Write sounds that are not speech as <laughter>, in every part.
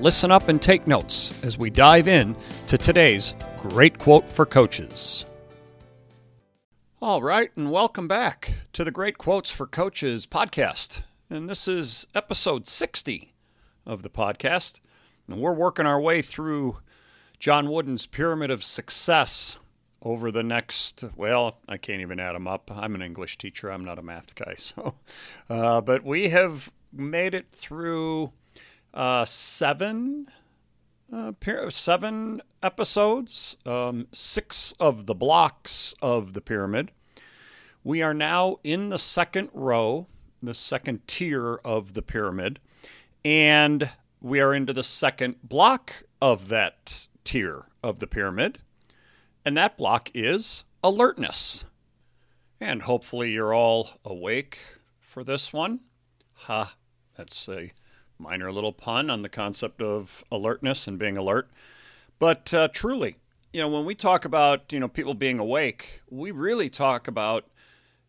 listen up, and take notes as we dive in to today's great quote for coaches. All right, and welcome back to the Great Quotes for Coaches podcast. And this is episode 60 of the podcast. And we're working our way through John Wooden's Pyramid of Success over the next, well, I can't even add them up. I'm an English teacher, I'm not a math guy. <laughs> So, uh, but we have made it through uh, seven. Uh, seven episodes, um, six of the blocks of the pyramid. We are now in the second row, the second tier of the pyramid, and we are into the second block of that tier of the pyramid, and that block is alertness. And hopefully you're all awake for this one. Ha, that's a minor little pun on the concept of alertness and being alert. But uh, truly, you know, when we talk about, you know, people being awake, we really talk about,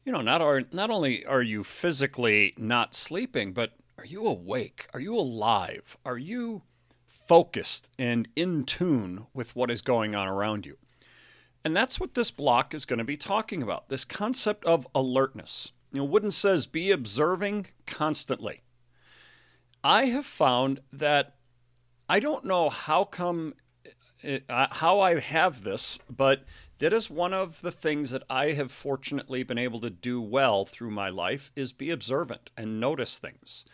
you know, not are not only are you physically not sleeping, but are you awake? Are you alive? Are you focused and in tune with what is going on around you? And that's what this block is going to be talking about this concept of alertness. You know, Wooden says be observing constantly. I have found that I don't know how come it, uh, how I have this, but that is one of the things that I have fortunately been able to do well through my life is be observant and notice things.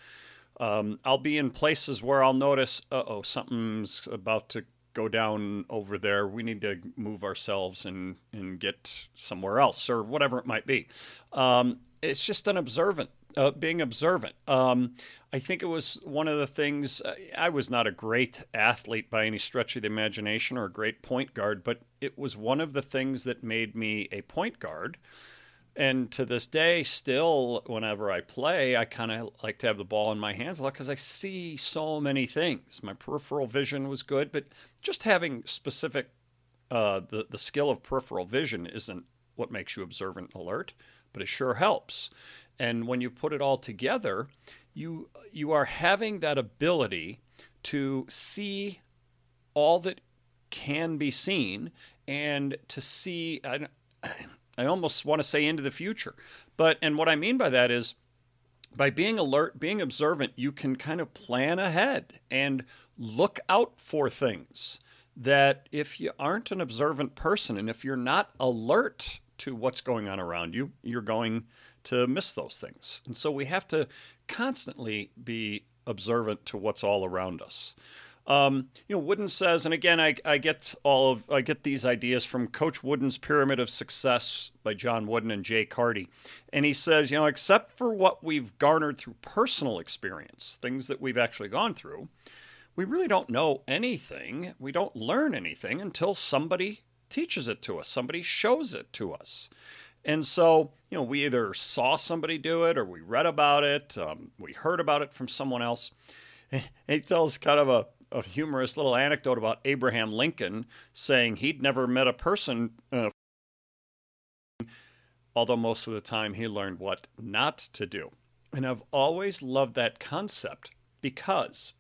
Um, I'll be in places where I'll notice, oh, something's about to go down over there. We need to move ourselves and, and get somewhere else or whatever it might be. Um, it's just an observant, uh, being observant. Um, I think it was one of the things. Uh, I was not a great athlete by any stretch of the imagination or a great point guard, but it was one of the things that made me a point guard. And to this day, still, whenever I play, I kind of like to have the ball in my hands a lot because I see so many things. My peripheral vision was good, but just having specific, uh, the, the skill of peripheral vision isn't what makes you observant and alert, but it sure helps. And when you put it all together, you you are having that ability to see all that can be seen and to see I, <coughs> I almost want to say into the future. But and what i mean by that is by being alert being observant you can kind of plan ahead and look out for things that if you aren't an observant person and if you're not alert to what's going on around you you're going to miss those things and so we have to constantly be observant to what's all around us. Um, you know, Wooden says, and again, I, I get all of I get these ideas from Coach Wooden's Pyramid of Success by John Wooden and Jay Carty, and he says, you know, except for what we've garnered through personal experience, things that we've actually gone through, we really don't know anything. We don't learn anything until somebody teaches it to us, somebody shows it to us. And so, you know, we either saw somebody do it or we read about it, um, we heard about it from someone else. He tells kind of a, a humorous little anecdote about Abraham Lincoln saying he'd never met a person, uh, although most of the time he learned what not to do. And I've always loved that concept because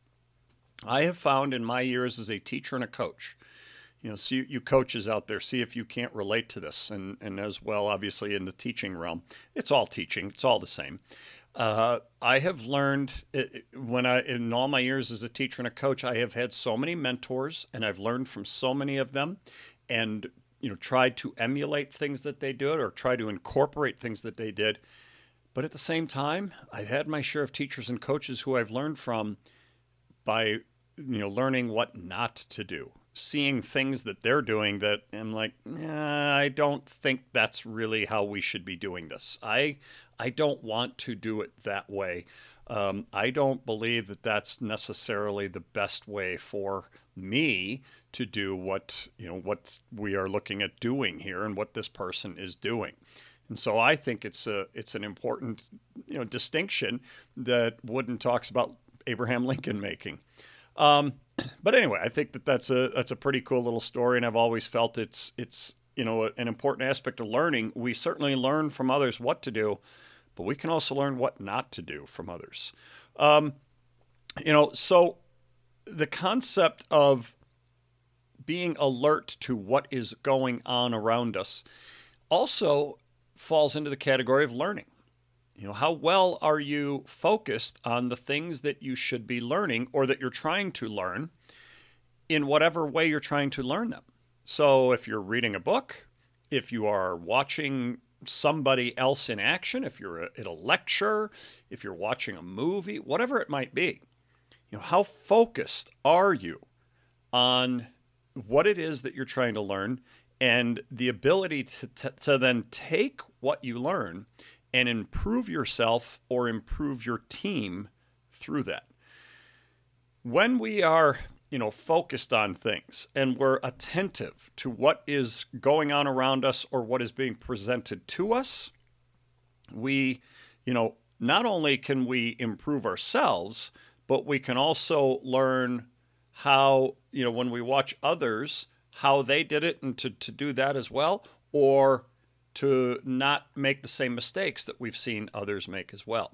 I have found in my years as a teacher and a coach you know, you, you, coaches out there, see if you can't relate to this, and and as well, obviously in the teaching realm, it's all teaching, it's all the same. Uh, I have learned it, when I in all my years as a teacher and a coach, I have had so many mentors, and I've learned from so many of them, and you know, tried to emulate things that they did or try to incorporate things that they did. But at the same time, I've had my share of teachers and coaches who I've learned from by you know learning what not to do seeing things that they're doing that I'm like, I don't think that's really how we should be doing this. I I don't want to do it that way. Um, I don't believe that that's necessarily the best way for me to do what you know what we are looking at doing here and what this person is doing. And so I think it's a it's an important you know distinction that Wooden talks about Abraham Lincoln making. Um, but anyway, I think that that's a that's a pretty cool little story, and I've always felt it's it's you know an important aspect of learning. We certainly learn from others what to do, but we can also learn what not to do from others. Um, you know, so the concept of being alert to what is going on around us also falls into the category of learning. You know, how well are you focused on the things that you should be learning or that you're trying to learn in whatever way you're trying to learn them? So, if you're reading a book, if you are watching somebody else in action, if you're at a lecture, if you're watching a movie, whatever it might be, you know, how focused are you on what it is that you're trying to learn and the ability to, to, to then take what you learn and improve yourself or improve your team through that. When we are, you know, focused on things and we're attentive to what is going on around us or what is being presented to us, we, you know, not only can we improve ourselves, but we can also learn how, you know, when we watch others, how they did it and to, to do that as well, or to not make the same mistakes that we've seen others make as well.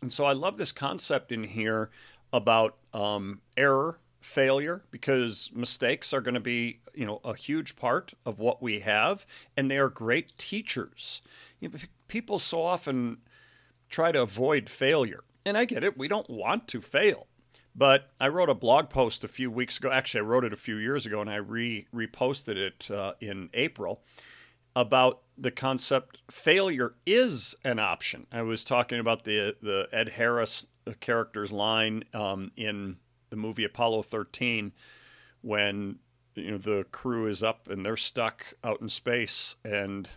And so I love this concept in here about um, error, failure, because mistakes are going to be, you know, a huge part of what we have, and they are great teachers. You know, people so often try to avoid failure, and I get it. We don't want to fail, but I wrote a blog post a few weeks ago. Actually, I wrote it a few years ago, and I re reposted it uh, in April about the concept failure is an option. I was talking about the the Ed Harris character's line um, in the movie Apollo 13 when you know the crew is up and they're stuck out in space and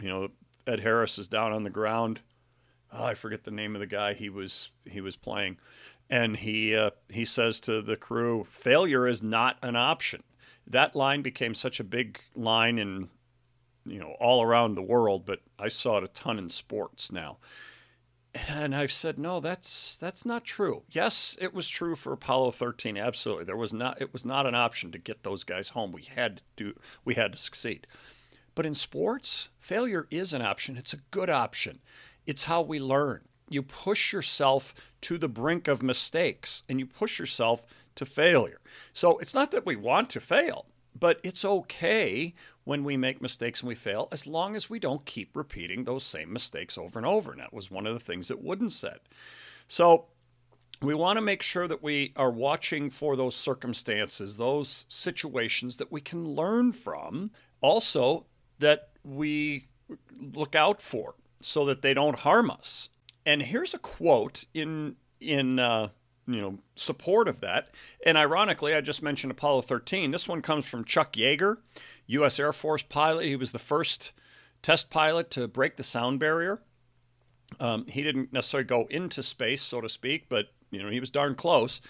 you know Ed Harris is down on the ground. Oh, I forget the name of the guy he was he was playing, and he uh, he says to the crew, "Failure is not an option." That line became such a big line in you know, all around the world, but I saw it a ton in sports now. And I've said, no, that's that's not true. Yes, it was true for Apollo 13. Absolutely, there was not. It was not an option to get those guys home. We had to do. We had to succeed. But in sports, failure is an option. It's a good option. It's how we learn. You push yourself to the brink of mistakes, and you push yourself to failure. So it's not that we want to fail, but it's okay when we make mistakes and we fail, as long as we don't keep repeating those same mistakes over and over. And that was one of the things that Wooden said. So we want to make sure that we are watching for those circumstances, those situations that we can learn from, also that we look out for so that they don't harm us. And here's a quote in in uh, you know support of that. And ironically, I just mentioned Apollo 13. This one comes from Chuck Yeager, U.S. Air Force pilot. He was the first test pilot to break the sound barrier. Um, he didn't necessarily go into space, so to speak, but you know he was darn close.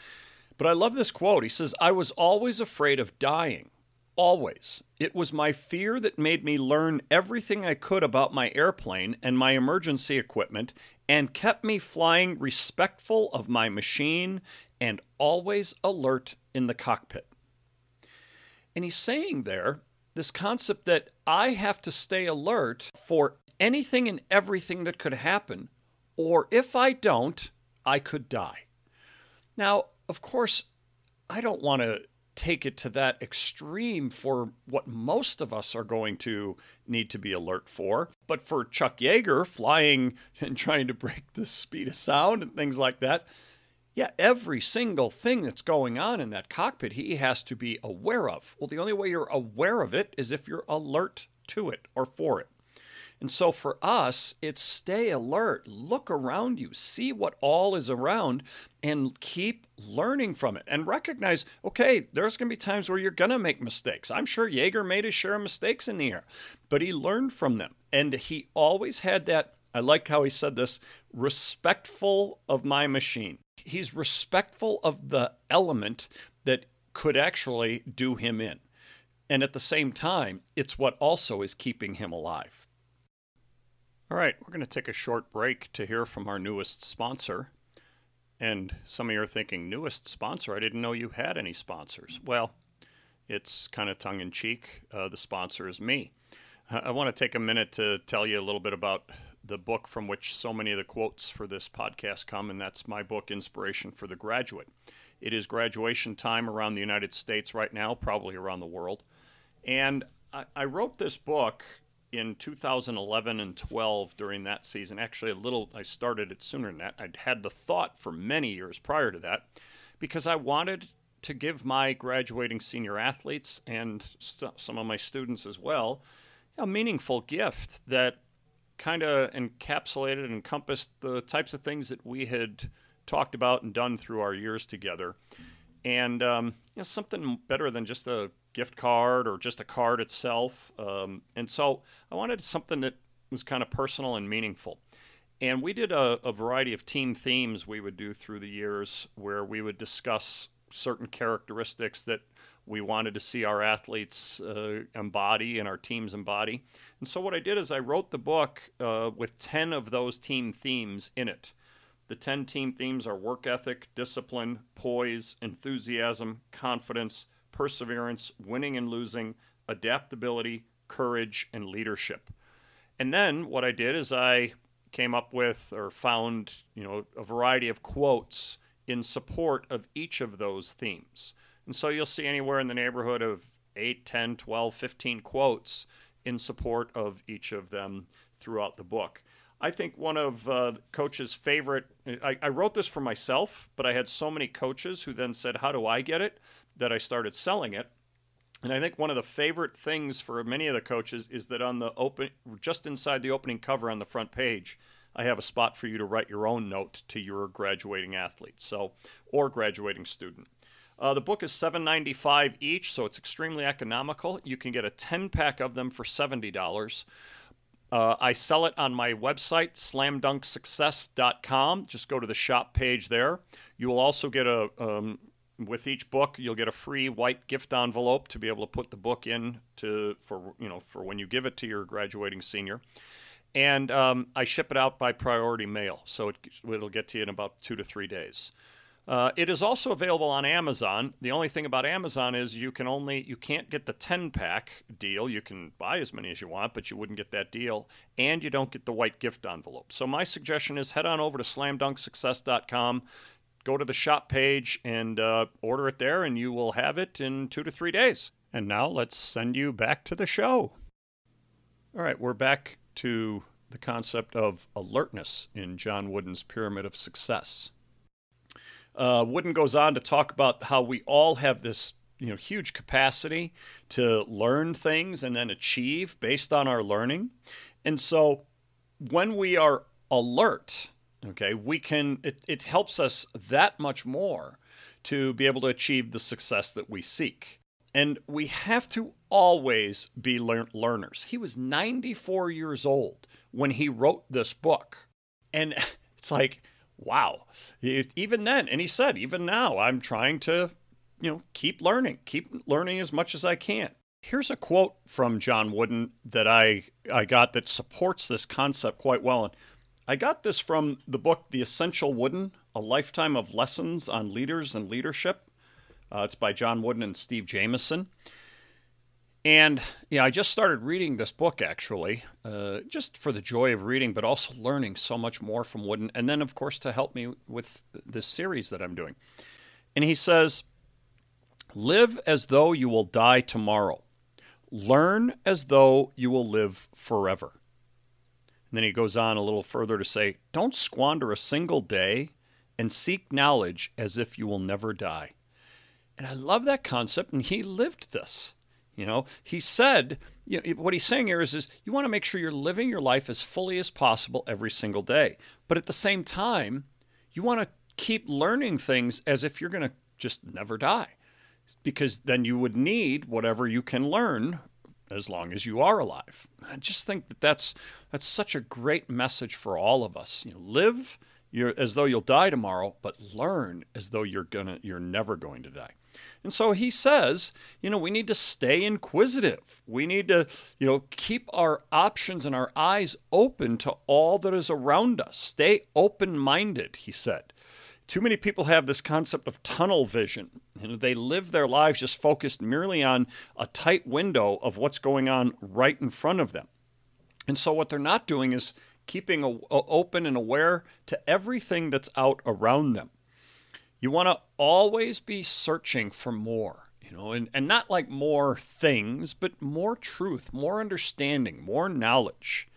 But I love this quote. He says, "I was always afraid of dying." Always. It was my fear that made me learn everything I could about my airplane and my emergency equipment and kept me flying respectful of my machine and always alert in the cockpit. And he's saying there this concept that I have to stay alert for anything and everything that could happen, or if I don't, I could die. Now, of course, I don't want to take it to that extreme for what most of us are going to need to be alert for. But for Chuck Yeager, flying <laughs> and trying to break the speed of sound and things like that, yeah, every single thing that's going on in that cockpit, he has to be aware of. Well, the only way you're aware of it is if you're alert to it or for it. And so for us, it's stay alert, look around you, see what all is around, and keep learning from it and recognize okay, there's going to be times where you're going to make mistakes. I'm sure Yeager made his share of mistakes in the air, but he learned from them. And he always had that I like how he said this respectful of my machine. He's respectful of the element that could actually do him in. And at the same time, it's what also is keeping him alive. All right, we're going to take a short break to hear from our newest sponsor. And some of you are thinking, newest sponsor? I didn't know you had any sponsors. Well, it's kind of tongue in cheek. Uh, the sponsor is me. I want to take a minute to tell you a little bit about the book from which so many of the quotes for this podcast come, and that's my book, Inspiration for the Graduate. It is graduation time around the United States right now, probably around the world. And I, I wrote this book in 2011 and 12 during that season. Actually, a little, I started it sooner than that. I'd had the thought for many years prior to that because I wanted to give my graduating senior athletes and st- some of my students as well a meaningful gift that kind of encapsulated and encompassed the types of things that we had talked about and done through our years together. And um, you know, something better than just a gift card or just a card itself. Um, and so I wanted something that was kind of personal and meaningful. And we did a, a, variety of team themes we would do through the years where we would discuss certain characteristics that we wanted to see our athletes uh, embody and our teams embody. And so what I did is I wrote the book uh, with 10 of those team themes in it. The 10 team themes are work ethic, discipline, poise, enthusiasm, confidence, perseverance, winning and losing, adaptability, courage, and leadership. And then what I did is I came up with or found, you know, a variety of quotes in support of each of those themes. And so you'll see anywhere in the neighborhood of 8, 10, 12, 15 quotes in support of each of them throughout the book. I think one of uh, coach's favorite, I, I, wrote this for myself, but I had so many coaches who then said, How do I get it? That I started selling it. And I think one of the favorite things for many of the coaches is that on the open, just inside the opening cover on the front page, I have a spot for you to write your own note to your graduating athlete, so or graduating student. Uh, the book is $7.95 each, so it's extremely economical. You can get a 10 pack of them for $70. Uh, I sell it on my website, slamdunksuccess.com. Just go to the shop page there. You will also get a, um, with each book, you'll get a free white gift envelope to be able to put the book in to for you know for when you give it to your graduating senior. And um, I ship it out by priority mail, so it, it'll get to you in about two to three days. Uh, it is also available on Amazon. The only thing about Amazon is you can only you can't get the 10 pack deal. You can buy as many as you want, but you wouldn't get that deal, and you don't get the white gift envelope. So my suggestion is head on over to slamdunksuccess.com, go to the shop page, and uh, order it there, and you will have it in two to three days. And now let's send you back to the show. All right, we're back to the concept of alertness in John Wooden's Pyramid of Success. Uh, Wooden goes on to talk about how we all have this you know huge capacity to learn things and then achieve based on our learning and so when we are alert okay we can it, it helps us that much more to be able to achieve the success that we seek and we have to always be lear- learners he was 94 years old when he wrote this book and <laughs> it's like wow. Even then, and he said, even now, I'm trying to, you know, keep learning, keep learning as much as I can. Here's a quote from John Wooden that I, I got that supports this concept quite well. And I got this from the book The Essential Wooden A Lifetime of Lessons on Leaders and Leadership. Uh, it's by John Wooden and Steve Jamison. And yeah, I just started reading this book actually, uh, just for the joy of reading, but also learning so much more from Wooden. And then, of course, to help me with this series that I'm doing. And he says, Live as though you will die tomorrow, learn as though you will live forever. And then he goes on a little further to say, Don't squander a single day and seek knowledge as if you will never die. And I love that concept, and he lived this. You know, he said, you know, what he's saying here is, is you want to make sure you're living your life as fully as possible every single day. But at the same time, you want to keep learning things as if you're going to just never die. Because then you would need whatever you can learn as long as you are alive. I just think that that's that's such a great message for all of us. You know, live as though you'll die tomorrow, but learn as though you're gonna you're never going to die. And so he says, you know, we need to stay inquisitive. We need to, you know, keep our options and our eyes open to all that is around us. Stay open-minded, he said. Too many people have this concept of tunnel vision. You know, they live their lives just focused merely on a tight window of what's going on right in front of them. And so what they're not doing is keeping a, a open and aware to everything that's out around them. You want to always be searching for more, you know, and, and not like more things, but more truth, more understanding, more knowledge.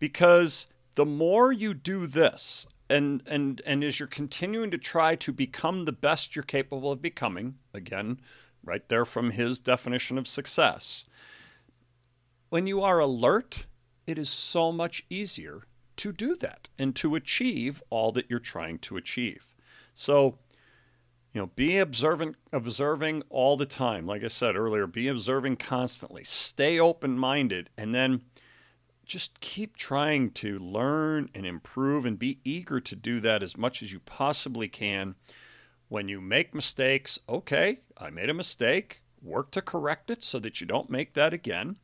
Because the more you do this, and and and as you're continuing to try to become the best you're capable of becoming, again, right there from his definition of success, when you are alert, it is so much easier to do that and to achieve all that you're trying to achieve. So, you know, be observant, observing all the time. Like I said earlier, be observing constantly. Stay open minded, and then just keep trying to learn and improve and be eager to do that as much as you possibly can. When you make mistakes, okay, I made a mistake. Work to correct it so that you don't make that again.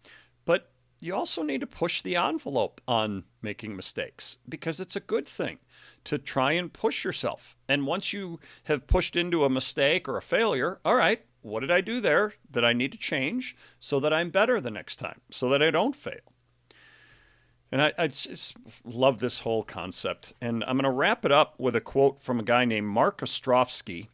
But you also need to push the envelope on making mistakes because it's a good thing to try and push yourself. And once you have pushed into a mistake or a failure, all right, what did I do there that I need to change so that I'm better the next time, so that I don't fail? And I, I just love this whole concept. And I'm going to wrap it up with a quote from a guy named Marc Ostrofsky.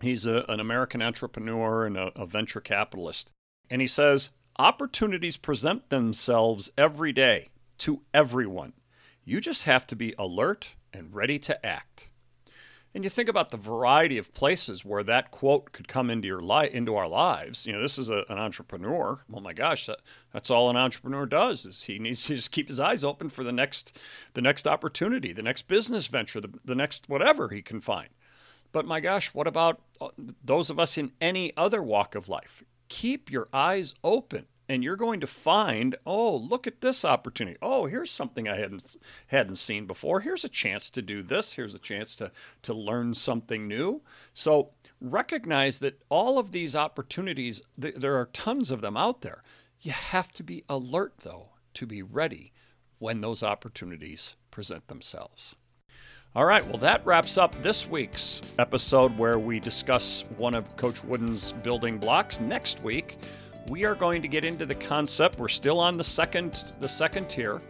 He's a, an American entrepreneur and a, a venture capitalist. And he says, Opportunities present themselves every day to everyone. You just have to be alert and ready to act. And you think about the variety of places where that quote could come into your li- into our lives. You know, this is a, an entrepreneur. Oh my gosh, that, that's all an entrepreneur does is he needs to just keep his eyes open for the next the next opportunity, the next business venture, the, the next whatever he can find. But my gosh, what about uh, those of us in any other walk of life? keep your eyes open and you're going to find oh look at this opportunity. Oh here's something i hadn't hadn't seen before. Here's a chance to do this. Here's a chance to to learn something new. So recognize that all of these opportunities th- there are tons of them out there. You have to be alert though to be ready when those opportunities present themselves. All right, well, that wraps up this week's episode where we discuss one of Coach Wooden's building blocks. Next week, we are going to get into the concept. We're still on the second the second tier,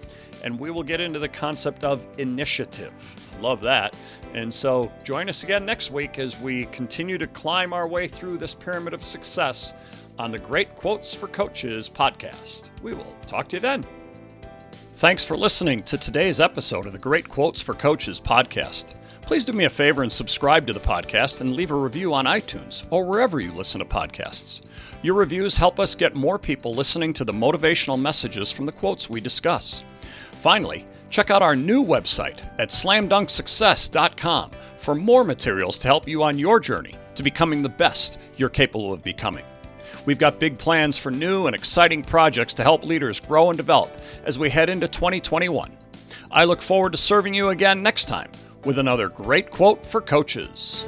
and we will get into the concept of initiative. Love that. And so join us again next week as we continue to climb our way through this pyramid of success on the Great Quotes for Coaches podcast. We will talk to you then. Thanks for listening to today's episode of the Great Quotes for Coaches podcast. Please do me a favor and subscribe to the podcast and leave a review on iTunes or wherever you listen to podcasts. Your reviews help us get more people listening to the motivational messages from the quotes we discuss. Finally, check out our new website at slamdunksuccess.com for more materials to help you on your journey to becoming the best you're capable of becoming. We've got big plans for new and exciting projects to help leaders grow and develop as we head into 2021. I look forward to serving you again next time with another great quote for coaches.